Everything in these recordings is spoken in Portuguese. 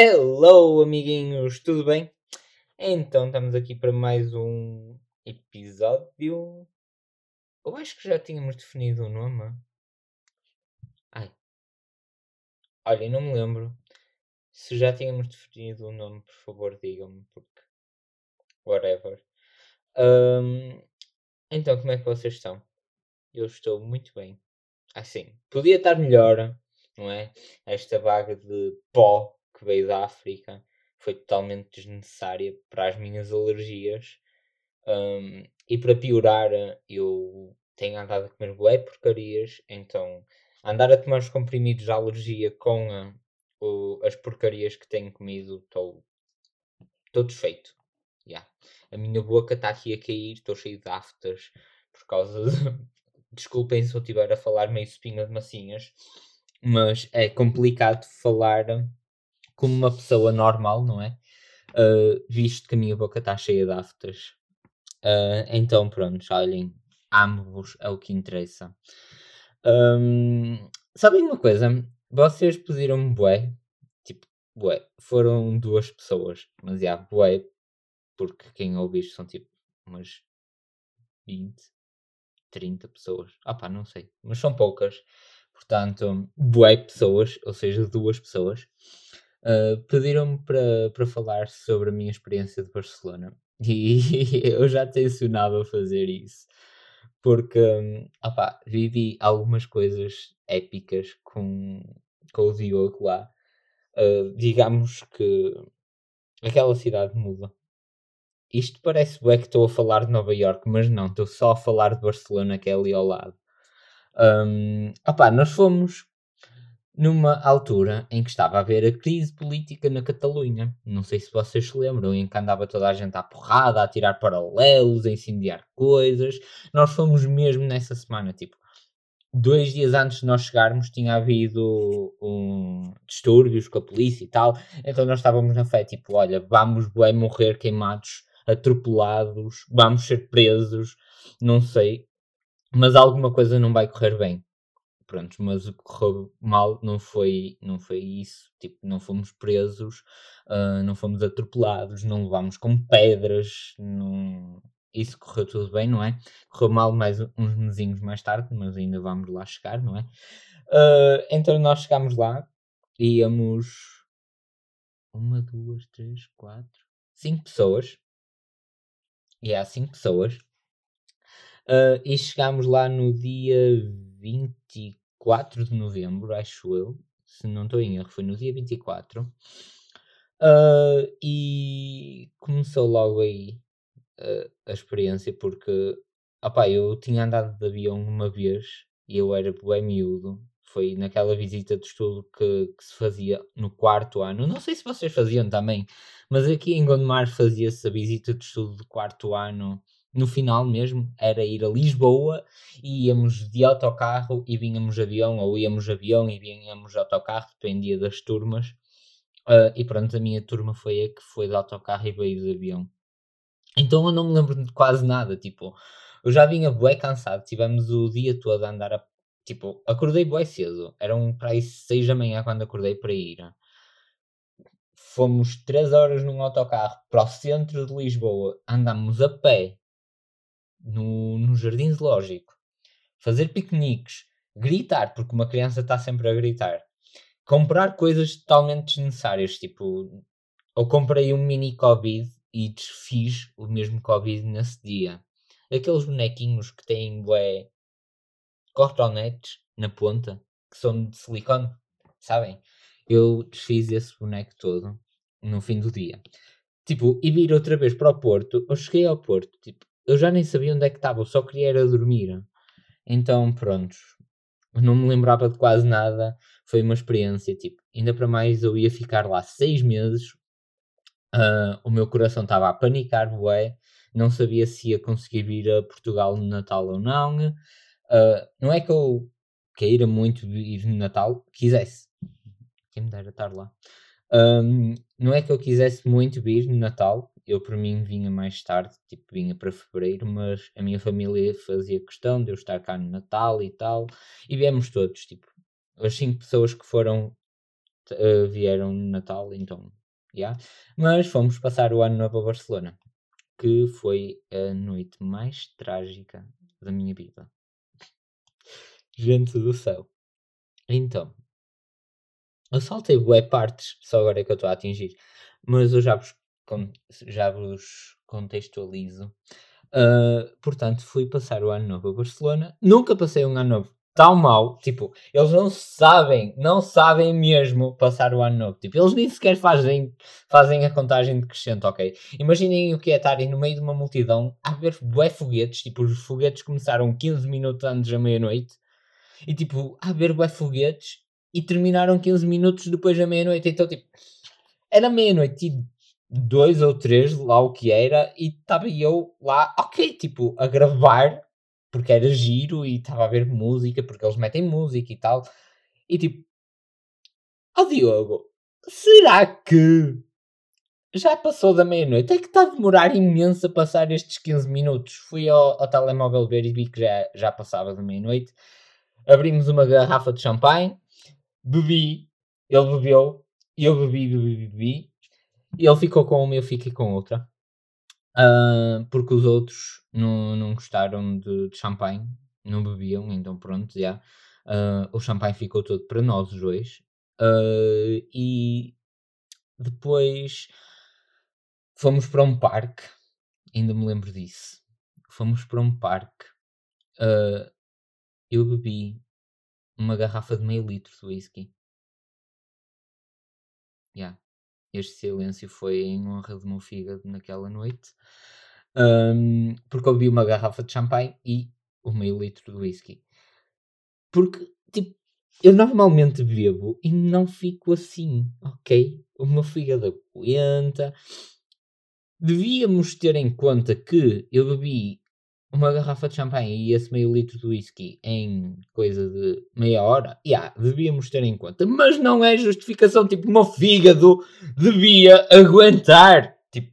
Hello, amiguinhos, tudo bem? Então, estamos aqui para mais um episódio. Eu acho que já tínhamos definido o nome. Ai. Olha, não me lembro. Se já tínhamos definido o nome, por favor, digam-me, porque. Whatever. Um, então, como é que vocês estão? Eu estou muito bem. Assim, podia estar melhor, não é? Esta vaga de pó que veio da África foi totalmente desnecessária para as minhas alergias. Um, e para piorar, eu tenho andado a comer bué porcarias, então andar a tomar os comprimidos de alergia com a, o, as porcarias que tenho comido, estou desfeito. Yeah. A minha boca está aqui a cair, estou cheio de aftas por causa de. Desculpem se eu estiver a falar meio espinha de massinhas, mas é complicado falar como uma pessoa normal, não é? Uh, visto que a minha boca está cheia de aftas. Uh, então, pronto, olhem, amo-vos, é o que interessa. Um, sabem uma coisa? Vocês pediram-me bué, tipo, bué, foram duas pessoas, mas já, bué, porque quem ouve isto são tipo umas 20, 30 pessoas. Ah pá, não sei, mas são poucas. Portanto, bué pessoas, ou seja, duas pessoas, uh, pediram-me para, para falar sobre a minha experiência de Barcelona. E eu já tencionava fazer isso. Porque, um, vivi algumas coisas épicas com, com o Diogo lá. Uh, digamos que aquela cidade muda. Isto parece bem que estou a falar de Nova York, mas não, estou só a falar de Barcelona, que é ali ao lado. Um, opá, nós fomos numa altura em que estava a haver a crise política na Catalunha. Não sei se vocês se lembram, em que andava toda a gente à porrada, a tirar paralelos, a incendiar coisas. Nós fomos mesmo nessa semana, tipo, dois dias antes de nós chegarmos tinha havido um distúrbios com a polícia e tal. Então nós estávamos na fé, tipo, olha, vamos bué, morrer queimados, atropelados, vamos ser presos, não sei. Mas alguma coisa não vai correr bem pronto, mas o que correu mal não foi, não foi isso, tipo, não fomos presos, uh, não fomos atropelados, não levámos com pedras, não... isso correu tudo bem, não é? Correu mal mais uns mesinhos mais tarde, mas ainda vamos lá chegar, não é? Uh, então nós chegámos lá, íamos uma, duas, três, quatro, cinco pessoas, e há cinco pessoas, uh, e chegámos lá no dia 24 de novembro, acho eu, se não estou em erro, foi no dia 24. Uh, e começou logo aí uh, a experiência, porque opá, eu tinha andado de avião uma vez e eu era bem miúdo. Foi naquela visita de estudo que, que, se fazia no quarto ano. Não sei se vocês faziam também, mas aqui em Gondomar fazia-se a visita de estudo de quarto ano no final mesmo, era ir a Lisboa e íamos de autocarro e vinhamos avião, ou íamos avião e vinhamos autocarro, dependia das turmas. Uh, e pronto, a minha turma foi a que foi de autocarro e veio de avião. Então eu não me lembro de quase nada, tipo, eu já vinha bué cansado, tivemos o dia todo a andar a, tipo, acordei bué cedo, eram para aí 6 da manhã quando acordei para ir. Fomos 3 horas num autocarro para o centro de Lisboa, andamos a pé no, no jardim zoológico, fazer piqueniques, gritar, porque uma criança está sempre a gritar, comprar coisas totalmente desnecessárias, tipo, ou comprei um mini Covid e desfiz o mesmo Covid nesse dia. Aqueles bonequinhos que têm bué cortonetes na ponta, que são de silicone, sabem? Eu desfiz esse boneco todo no fim do dia. Tipo, e vir outra vez para o Porto, eu cheguei ao Porto, tipo, eu já nem sabia onde é que estava, eu só queria era dormir. Então, pronto, não me lembrava de quase nada. Foi uma experiência, tipo, ainda para mais eu ia ficar lá seis meses. Uh, o meu coração estava a panicar, bué. Não sabia se ia conseguir vir a Portugal no Natal ou não. Uh, não é que eu queira muito ir no Natal, quisesse. Quem me dera estar lá. Um, não é que eu quisesse muito vir no Natal, eu por mim vinha mais tarde, tipo vinha para fevereiro, mas a minha família fazia questão de eu estar cá no Natal e tal, e viemos todos, tipo, as cinco pessoas que foram uh, vieram no Natal, então, yeah. Mas fomos passar o ano novo a Barcelona, que foi a noite mais trágica da minha vida. Gente do céu. Então, eu saltei bué partes, só agora é que eu estou a atingir, mas eu já vos, já vos contextualizo. Uh, portanto, fui passar o ano novo a Barcelona. Nunca passei um ano novo tão mal. Tipo, eles não sabem, não sabem mesmo passar o ano novo. Tipo, eles nem sequer fazem, fazem a contagem decrescente, ok? Imaginem o que é estarem no meio de uma multidão a ver bué foguetes. Tipo, os foguetes começaram 15 minutos antes da meia-noite. E tipo, a ver bué foguetes e terminaram 15 minutos depois da meia-noite. Então, tipo, era meia-noite e dois ou três, lá o que era, e estava eu lá, ok, tipo, a gravar porque era giro e estava a ver música, porque eles metem música e tal. E tipo, ó oh, Diogo, será que já passou da meia-noite? É que está a demorar imenso a passar estes 15 minutos. Fui ao, ao telemóvel ver e vi que já, já passava da meia-noite. Abrimos uma garrafa de champanhe, bebi, ele bebeu, eu bebi, bebi, bebi. Ele ficou com uma eu fiquei com outra. Uh, porque os outros não, não gostaram de, de champanhe, não bebiam, então pronto, já. Uh, o champanhe ficou todo para nós os dois. Uh, e depois fomos para um parque, ainda me lembro disso. Fomos para um parque. Eu bebi uma garrafa de meio litro de whisky. Yeah. Este silêncio foi em honra do meu fígado naquela noite. Um, porque eu bebi uma garrafa de champanhe e o meio litro de whisky. Porque, tipo, eu normalmente bebo e não fico assim, ok? O meu fígado aguenta. Devíamos ter em conta que eu bebi uma garrafa de champanhe e esse meio litro de whisky em coisa de meia hora, yeah, devíamos ter em conta. Mas não é justificação, tipo, meu fígado devia aguentar. Tipo,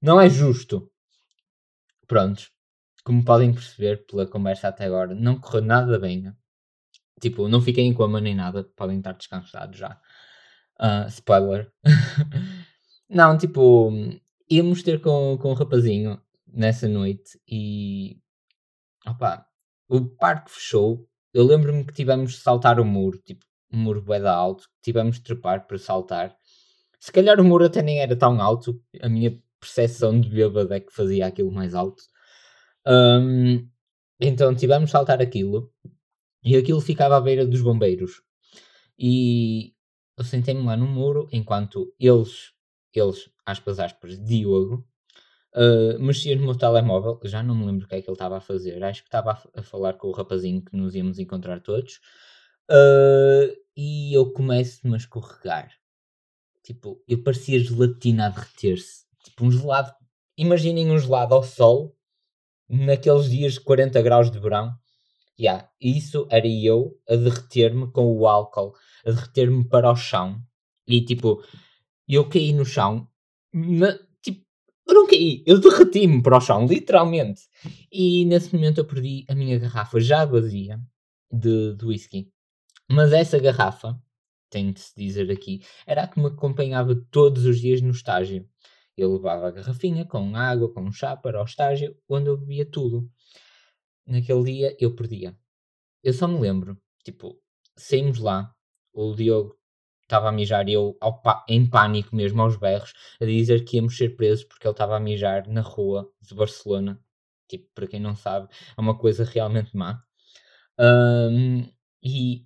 não é justo. Prontos. Como podem perceber pela conversa até agora, não correu nada bem. Tipo, não fiquei em coma nem nada. Podem estar descansados já. Uh, spoiler. não, tipo, íamos ter com, com o rapazinho nessa noite e opa, o parque fechou. Eu lembro-me que tivemos de saltar o muro, tipo, um muro bué alto, tivemos de trepar para saltar. Se calhar o muro até nem era tão alto, a minha percepção de bêbado é que fazia aquilo mais alto. Um, então tivemos de saltar aquilo e aquilo ficava à beira dos bombeiros. E eu sentei-me lá no muro enquanto eles, eles, aspas, aspas, Diogo, Uh, mexia no meu telemóvel, já não me lembro o que é que ele estava a fazer. Acho que estava a, a, falar com o rapazinho que nos íamos encontrar todos. Uh, e eu começo-me a escorregar. Tipo, eu parecia gelatina a derreter-se. Tipo, um gelado. Imaginem um gelado ao sol naqueles dias de 40 graus de verão. Yeah, isso era eu a derreter-me com o álcool, a derreter-me para o chão. E tipo, eu caí no chão. Na, caí, eu derreti-me para o chão, literalmente. E nesse momento eu perdi a minha garrafa já vazia de, de whisky. Mas essa garrafa, tem de se dizer aqui, era a que me acompanhava todos os dias no estágio. Eu levava a garrafinha com água, com chá para o estágio, onde eu bebia tudo. Naquele dia eu perdia. Eu só me lembro, tipo, saímos lá, o Diogo estava a mijar e eu em pânico mesmo aos berros a dizer que íamos ser presos porque ele estava a mijar na rua de Barcelona. Tipo, para quem não sabe é uma coisa realmente má. Um, e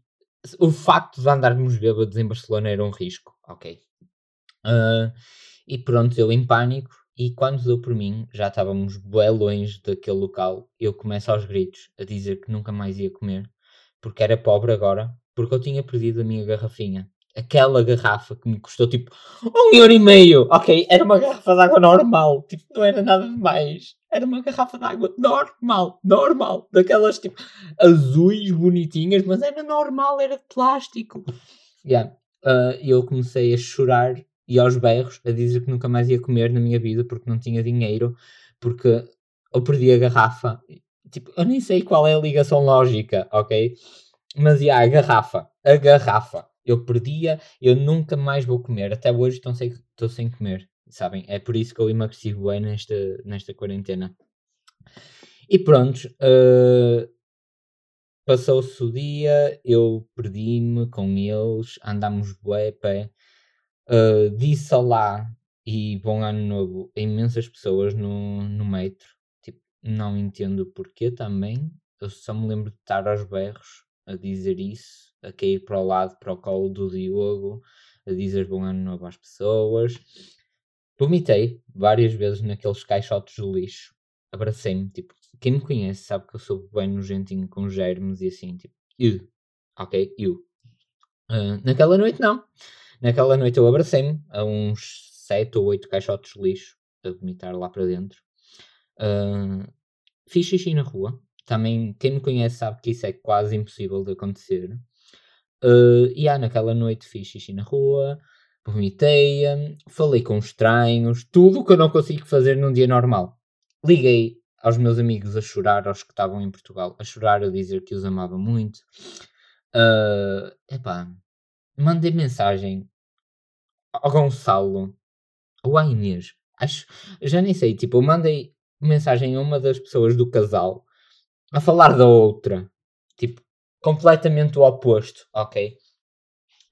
o facto de andarmos bêbados em Barcelona era um risco, ok. Uh, e pronto, eu em pânico e quando deu por mim, já estávamos bem longe daquele local eu começo aos gritos a dizer que nunca mais ia comer porque era pobre agora porque eu tinha perdido a minha garrafinha aquela garrafa que me custou tipo um euro e meio. Ok, era uma garrafa de água normal, tipo, não era nada demais. Era uma garrafa de água normal, normal, daquelas tipo azuis bonitinhas, mas era normal, era de plástico. Yeah. Uh, eu comecei a chorar e aos berros a dizer que nunca mais ia comer na minha vida porque não tinha dinheiro, porque eu perdi a garrafa. Tipo, eu nem sei qual é a ligação lógica, ok? Mas, yeah, a garrafa, a garrafa eu perdia, eu nunca mais vou comer. Até hoje estou sem, estou sem comer, sabem? É por isso que eu emagreci bem nesta, nesta quarentena. E pronto, uh, passou-se o dia, eu perdi-me com eles, andámos bué, pé. Uh, disse olá e bom ano novo a imensas pessoas no, no metro. Tipo, não entendo porquê também. Eu só me lembro de estar aos berros a dizer isso, a cair para o lado, para o colo do Diogo, a dizer bom ano novo às pessoas. Vomitei várias vezes naqueles caixotes de lixo. Abracei-me, tipo, quem me conhece sabe que eu sou bem nojentinho com germes e assim, tipo, eu. Ok, eu. Uh, naquela noite não. Naquela noite eu abracei-me a uns sete ou oito caixotes de lixo a vomitar lá para dentro. Uh, fiz xixi na rua. Também, quem me conhece sabe que isso é quase impossível de acontecer. Uh, e ah, naquela noite fiz xixi na rua, vomitei, falei com estranhos, tudo o que eu não consigo fazer num dia normal. Liguei aos meus amigos a chorar, aos que estavam em Portugal, a chorar, a dizer que os amava muito. Uh, epá, mandei mensagem ao Gonçalo ou à Inês. Acho, já nem sei, tipo, eu mandei mensagem a uma das pessoas do casal a falar da outra. Tipo, completamente o oposto, ok?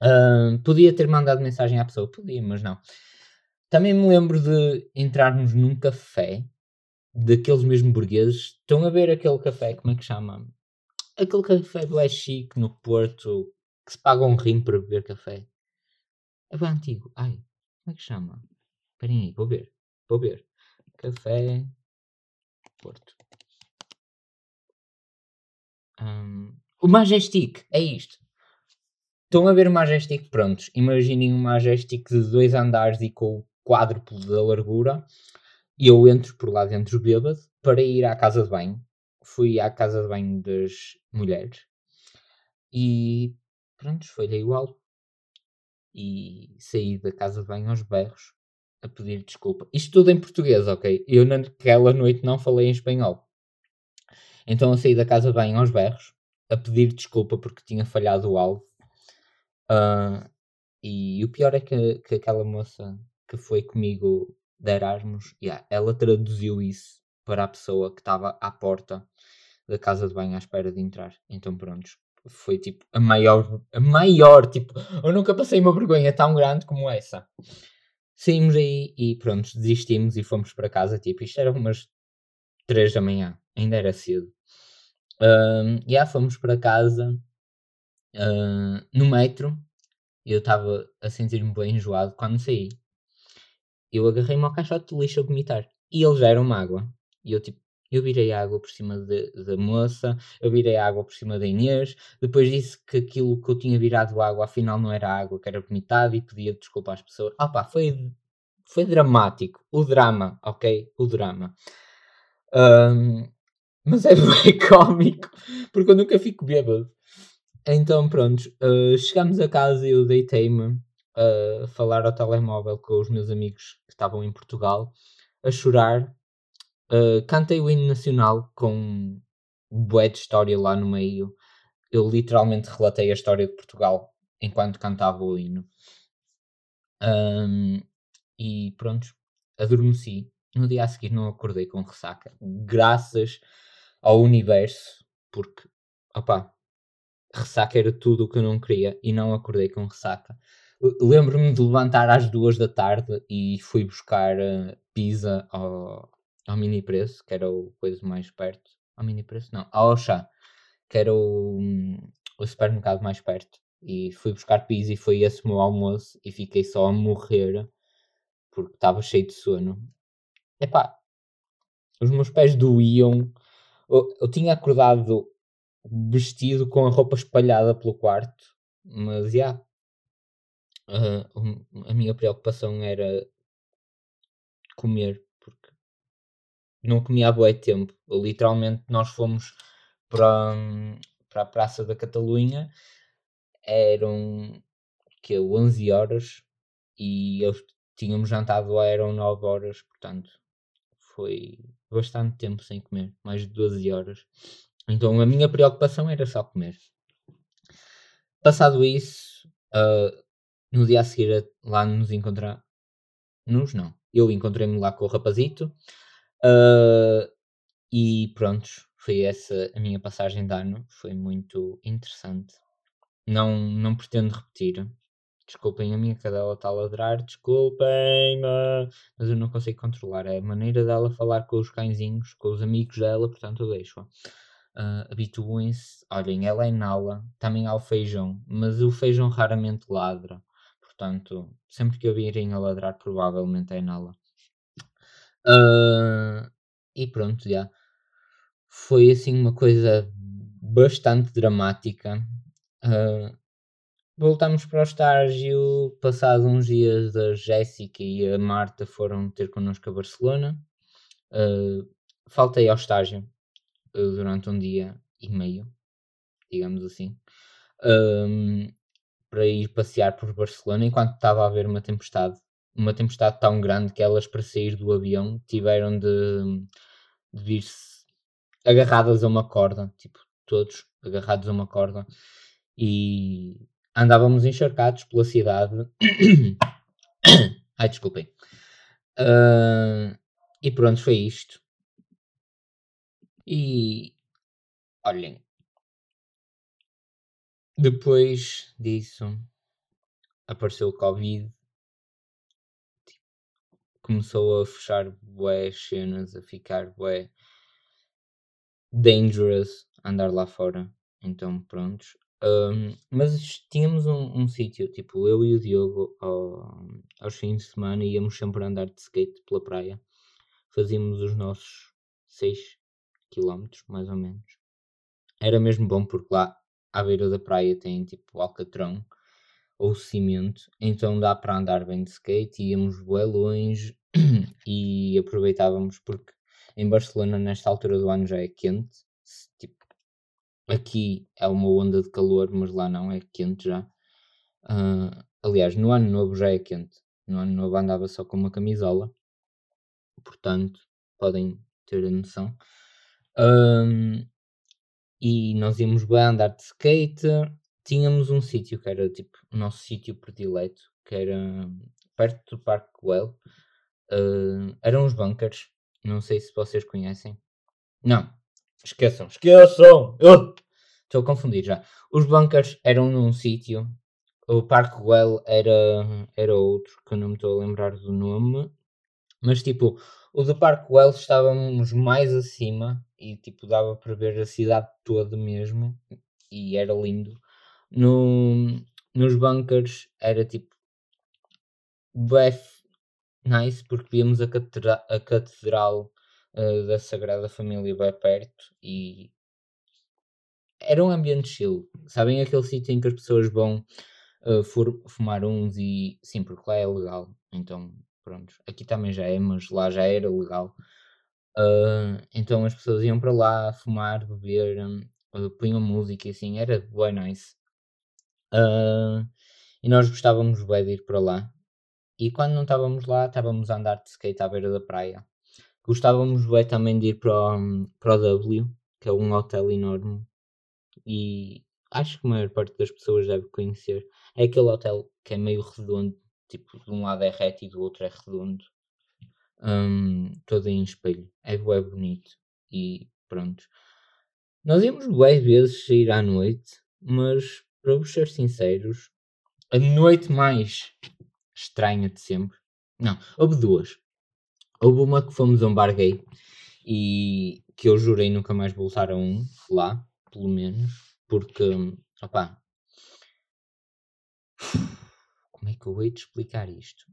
Uh, podia ter mandado mensagem à pessoa, podia, mas não. Também me lembro de entrarmos num café daqueles mesmo burgueses. Estão a ver aquele café, como é que chama? Aquele café do chique no Porto que se paga um rim para beber café. É bem antigo. Ai, como é que chama? Esperem aí, vou ver. Vou ver. Café Porto. O Majestic, é isto. Estão a ver o Majestic prontos. Imaginem um Majestic de dois andares e com o quádruplo da largura. E eu entro por lá dentro bêbado para ir à casa de banho. Fui à casa de banho das mulheres. E pronto, foi igual. E saí da casa de banho aos berros a pedir desculpa. Isto tudo em português, ok? Eu naquela noite não falei em espanhol. Então eu saí da casa bem aos berros a pedir desculpa porque tinha falhado o alvo. Uh, e o pior é que, que aquela moça que foi comigo de Erasmus, yeah, ela traduziu isso para a pessoa que estava à porta da casa de banho à espera de entrar. Então pronto, foi tipo a maior, a maior, tipo, eu nunca passei uma vergonha tão grande como essa. Saímos aí e pronto, desistimos e fomos para casa. Tipo, isto era umas 3 da manhã, ainda era cedo. E já fomos para casa uh, no metro. Eu estava a sentir-me bem enjoado quando saí. Eu agarrei-me ao caixote de lixo a vomitar. E eles deram-me água. E eu tipo, eu virei água por cima da moça, eu virei água por cima da Inês, depois disse que aquilo que eu tinha virado água afinal não era água, que era vomitado e pedia desculpa às pessoas. Ah pá, foi, foi dramático. O drama, ok? O drama. Um, mas é bem cómico, porque eu nunca fico bêbado. Então pronto, uh, chegamos a casa e eu deitei-me a falar ao telemóvel com os meus amigos que estavam em Portugal, a chorar Uh, cantei o hino nacional com bué de história lá no meio. Eu literalmente relatei a história de Portugal enquanto cantava o hino. Um, e pronto, adormeci. No dia a seguir não acordei com ressaca. Graças ao universo, porque, opá, ressaca era tudo o que eu não queria e não acordei com ressaca. Lembro-me de levantar às duas da tarde e fui buscar uh, pizza ao, ao mini preço, que era o coisa mais perto. Ao mini preço, não, ao chá, que era o, o supermercado mais perto. E fui buscar pizza e foi esse o meu almoço e fiquei só a morrer porque estava cheio de sono. Epá, os meus pés doíam. Eu, eu tinha acordado vestido com a roupa espalhada pelo quarto, mas já. Yeah, uh, a minha preocupação era comer não comia há bué tempo. Literalmente nós fomos para, para a Praça da Catalunha, eram que 11 horas e eu tínhamos jantado eram 9 horas, portanto foi bastante tempo sem comer, mais de 12 horas. Então a minha preocupação era só comer. Passado isso, Uh, no dia a seguir, lá nos encontrar. Nos não. Eu encontrei-me lá com o rapazito. Uh, e pronto, foi essa a minha passagem de ano. Foi muito interessante. Não, não pretendo repetir. Desculpem, a minha cadela está a ladrar. Desculpem-me. Mas eu não consigo controlar. É a maneira dela falar com os cãezinhos, com os amigos dela, portanto eu deixo. Uh, Habituem-se. Olhem, ela é nala. Também há o feijão. Mas o feijão raramente ladra. Portanto, sempre que eu virem a ladrar, provavelmente é nala. Uh, e pronto, já. Foi assim uma coisa bastante dramática. Uh, voltámos para o estágio. Passados uns dias, a Jéssica e a Marta foram ter connosco a Barcelona. Uh, faltei ao estágio uh, durante um dia e meio, digamos assim, um, para ir passear por Barcelona enquanto estava a haver uma tempestade. Uma tempestade tão grande que elas, para sair do avião, tiveram de, de vir-se agarradas a uma corda, tipo, todos agarrados a uma corda e andávamos encharcados pela cidade. Ai, desculpem. Uh, e pronto, foi isto. E olhem, depois disso apareceu o Covid, começou a fechar bué cenas, a ficar bué dangerous andar lá fora. Então, prontos. Um, mas tínhamos um, um sítio, tipo, eu e o Diogo, ao, aos fins de semana, íamos sempre andar de skate pela praia. Fazíamos os nossos 6 km, mais ou menos. Era mesmo bom porque lá à beira da praia tem tipo alcatrão ou cimento, então dá para andar bem de skate, íamos bem longe e aproveitávamos porque em Barcelona nesta altura do ano já é quente, tipo Aqui é uma onda de calor, mas lá não, é quente já. Uh, aliás, no ano novo já é quente. No ano novo andava só com uma camisola. Portanto, podem ter a noção. Um, e nós íamos bem andar de skate. Tínhamos um sítio que era tipo o nosso sítio predileto, que era perto do Parque Well. Uh, eram os bunkers. Não sei se vocês conhecem. Não, Esqueçam, esqueçam! Estou a confundir já. Os bunkers eram num sítio, o Parque Well era, era outro, que eu não me estou a lembrar do nome, mas tipo, o do Parque Well estávamos mais acima e tipo dava para ver a cidade toda mesmo e era lindo. No, nos bunkers era tipo bef nice porque víamos a, catedra a catedral uh, da Sagrada Família bem perto e era um ambiente chill. Sabem aquele sítio em que as pessoas vão uh, fumar uns e sim, porque lá é legal. Então, pronto. Aqui também já é, mas lá já era legal. Uh, então as pessoas iam para lá fumar, beber, punham música e assim, era bem nice. Uh, e nós gostávamos bem de ir para lá. E quando não estávamos lá, estávamos a andar de skate à beira da praia. Gostávamos bem também de ir para o, para o W, que é um hotel enorme. E acho que a maior parte das pessoas deve conhecer. É aquele hotel que é meio redondo, tipo, de um lado é reto e do outro é redondo. Um, todo em espelho. É bem bonito. E pronto. Nós íamos bem vezes sair à noite, mas para vos ser sinceros, a noite mais estranha de sempre. Não, houve duas. Houve uma que fomos a um bar gay e que eu jurei nunca mais voltar a um lá, pelo menos, porque, opá, como é que eu hei de explicar isto?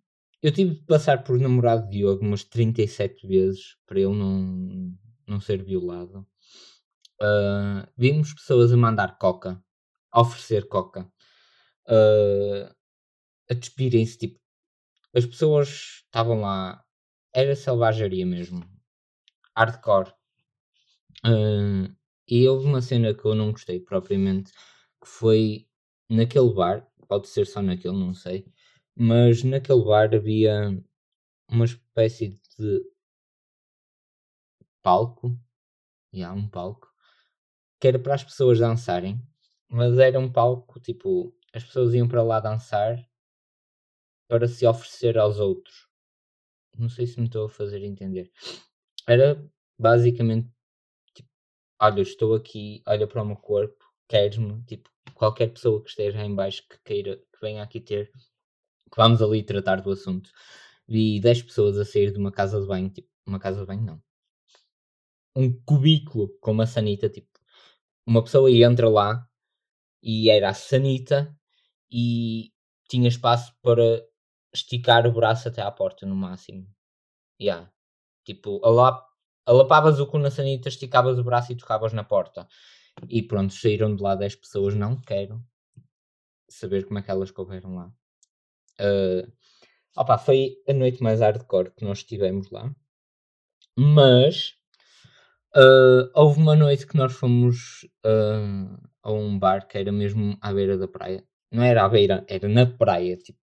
Eu tive de passar por namorado de Diogo umas 37 vezes para ele não, não ser violado. Uh, vimos pessoas a mandar coca, a oferecer coca, uh, a despirem-se. Tipo, as pessoas estavam lá era selvageria mesmo. Hardcore. Uh, e houve uma cena que eu não gostei propriamente, que foi naquele bar, pode ser só naquele, não sei, mas naquele bar havia uma espécie de palco, e yeah, um palco, que era para as pessoas dançarem, mas era um palco tipo, as pessoas iam para lá dançar para se oferecer aos outros. Não sei se me estou a fazer entender. Era basicamente tipo, olha, estou aqui, olha para o meu corpo, queres-me, tipo, qualquer pessoa que esteja em baixo que queira, que venha aqui ter, que vamos ali tratar do assunto. Vi 10 pessoas a sair de uma casa de banho, tipo, uma casa de banho não. Um cubículo com uma sanita, tipo, uma pessoa entra lá e era a sanita e tinha espaço para esticar o braço até à porta no máximo. Yeah. Tipo, alap alapavas o cu na sanita, esticavas o braço e tocavas na porta. E pronto, saíram de lá 10 pessoas. Não quero saber como é que elas couberam lá. Uh, opa, foi a noite mais hardcore que nós estivemos lá. Mas uh, houve uma noite que nós fomos uh, a um bar que era mesmo à beira da praia. Não era à beira, era na praia, tipo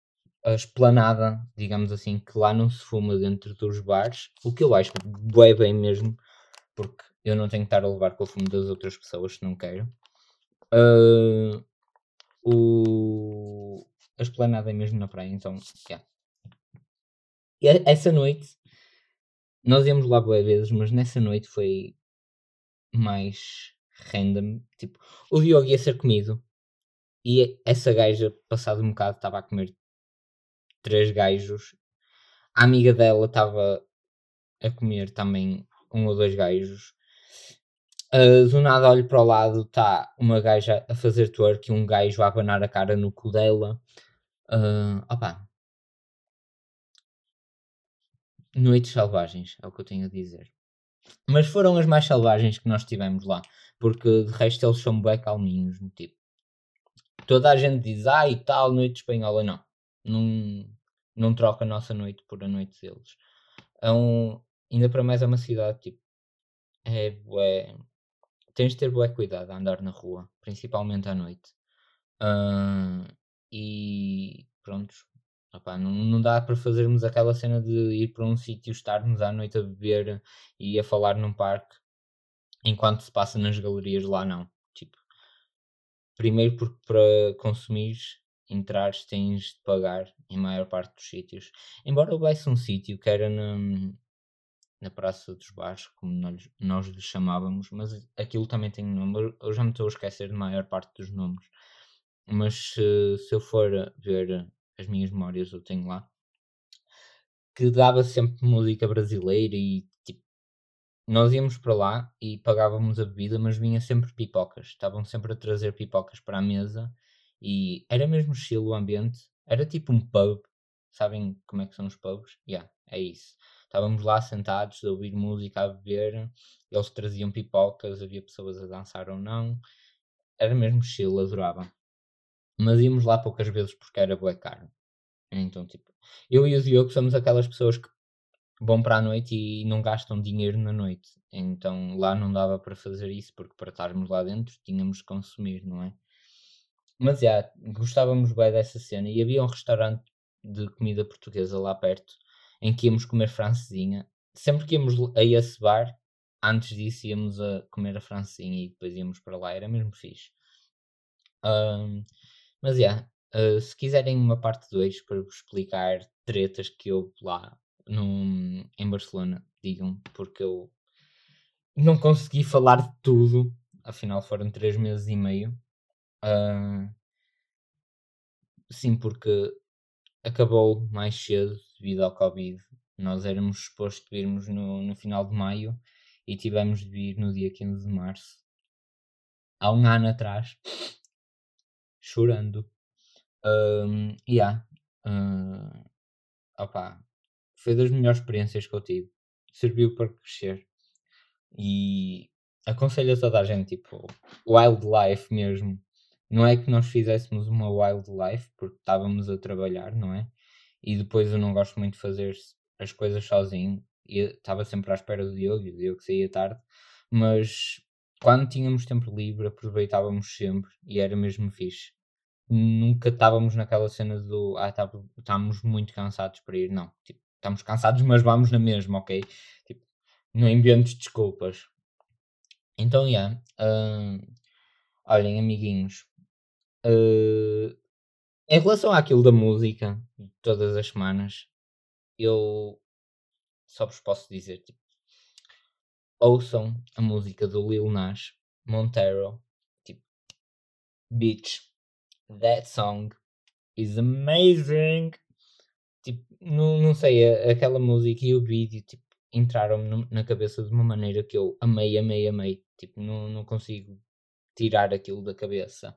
a esplanada, digamos assim, que lá não se fuma dentro dos bares, o que eu acho é bem mesmo, porque eu não tenho que estar a levar com o fumo das outras pessoas se não quero. Uh, o... A esplanada é mesmo na praia, então, yeah. E essa noite, nós íamos lá boas vezes, mas nessa noite foi mais random. Tipo, o Diogo ia ser comido e essa gaja, passado um bocado, estava a comer três gajos. A amiga dela estava a comer também um ou dois gajos. Uh, do nada olho para o lado, está uma gaja a fazer twerk e um gajo a abanar a cara no cu dela. Uh, opa. Noites selvagens, é o que eu tenho a dizer. Mas foram as mais selvagens que nós tivemos lá, porque de resto eles são bem calminhos, tipo. Toda a gente diz, ah, e tal, noite espanhola, não. Não, não troca a nossa noite por a noite deles. É um, ainda para mais é uma cidade, tipo, é bué, tens de ter bué cuidado a andar na rua, principalmente à noite. Uh, e pronto, não, não dá para fazermos aquela cena de ir para um sítio, estarmos à noite a beber e a falar num parque enquanto se passa nas galerias lá, não. Tipo, primeiro porque para consumir entrares tens de pagar em maior parte dos sítios. Embora houvesse um sítio que era na, na Praça dos Bares, como nós, nós lhe chamávamos, mas aquilo também tem nome. Eu já me estou a esquecer de maior parte dos nomes. Mas se, se eu for ver as minhas memórias, eu tenho lá. Que dava sempre música brasileira e tipo, nós íamos para lá e pagávamos a bebida, mas vinha sempre pipocas. Estavam sempre a trazer pipocas para a mesa e era mesmo chill o ambiente. Era tipo um pub. Sabem como é que são os pubs? Yeah, é isso. Estávamos lá sentados a ouvir música, a beber. Eles traziam pipocas, havia pessoas a dançar ou não. Era mesmo chill, adorava. Mas íamos lá poucas vezes porque era bué caro. Então, tipo, eu e o Diogo somos aquelas pessoas que vão para a noite e não gastam dinheiro na noite. Então lá não dava para fazer isso porque para estarmos lá dentro tínhamos de consumir, não é? Mas já, gostávamos bem dessa cena. E havia um restaurante de comida portuguesa lá perto em que íamos comer francesinha. Sempre que íamos a esse bar, antes disso íamos a comer a francesinha e depois íamos para lá. Era mesmo fixe. Um, mas já, uh, se quiserem uma parte 2 para vos explicar tretas que houve lá no, em Barcelona, digam, porque eu não consegui falar de tudo. Afinal, foram 3 meses e meio. Sim, porque acabou mais cedo devido ao Covid. Nós éramos supostos virmos no, no final de maio e tivemos de vir no dia 15 de março. Há um ano atrás, chorando. Um, yeah. Uh, opa, foi das melhores experiências que eu tive. Serviu para crescer. E aconselho a toda a gente, tipo, wildlife mesmo não é que nós fizéssemos uma wildlife porque estávamos a trabalhar, não é? E depois eu não gosto muito de fazer as coisas sozinho e estava sempre à espera do Diogo e o Diogo saía tarde, mas quando tínhamos tempo livre aproveitávamos sempre e era mesmo fixe. Nunca estávamos naquela cena do ah, tá, muito cansados para ir, não. Tipo, estamos cansados, mas vamos na mesma, ok? Tipo, não inventes desculpas. Então, já. Yeah, uh, olhem, amiguinhos, Uh, Em relação àquilo da música, todas as semanas, eu só vos posso dizer, tipo, ouçam a música do Lil Nas, Montero, tipo, Bitch, that song is amazing. Tipo, não, não sei, aquela música e o vídeo, tipo, entraram na cabeça de uma maneira que eu amei, amei, amei. Tipo, não, não consigo tirar aquilo da cabeça.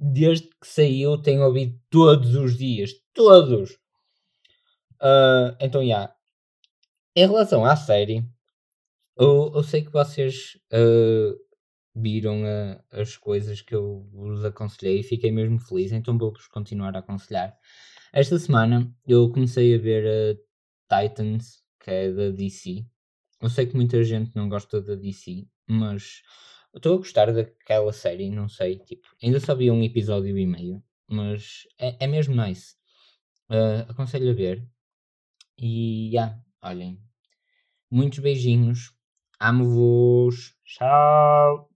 Desde que saiu, tenho ouvido todos os dias. Todos! Uh, então, já. Yeah. Em relação à série, eu, eu sei que vocês uh, viram uh, as coisas que eu vos aconselhei e fiquei mesmo feliz, então vou-vos continuar a aconselhar. Esta semana eu comecei a ver a Titans, que é da DC. Eu sei que muita gente não gosta da DC, mas estou a gostar daquela série, não sei, tipo, ainda só vi um episódio e meio, mas é, é mesmo nice. Uh, aconselho a ver. E, já, yeah, olhem. Muitos beijinhos. Amo-vos. Tchau.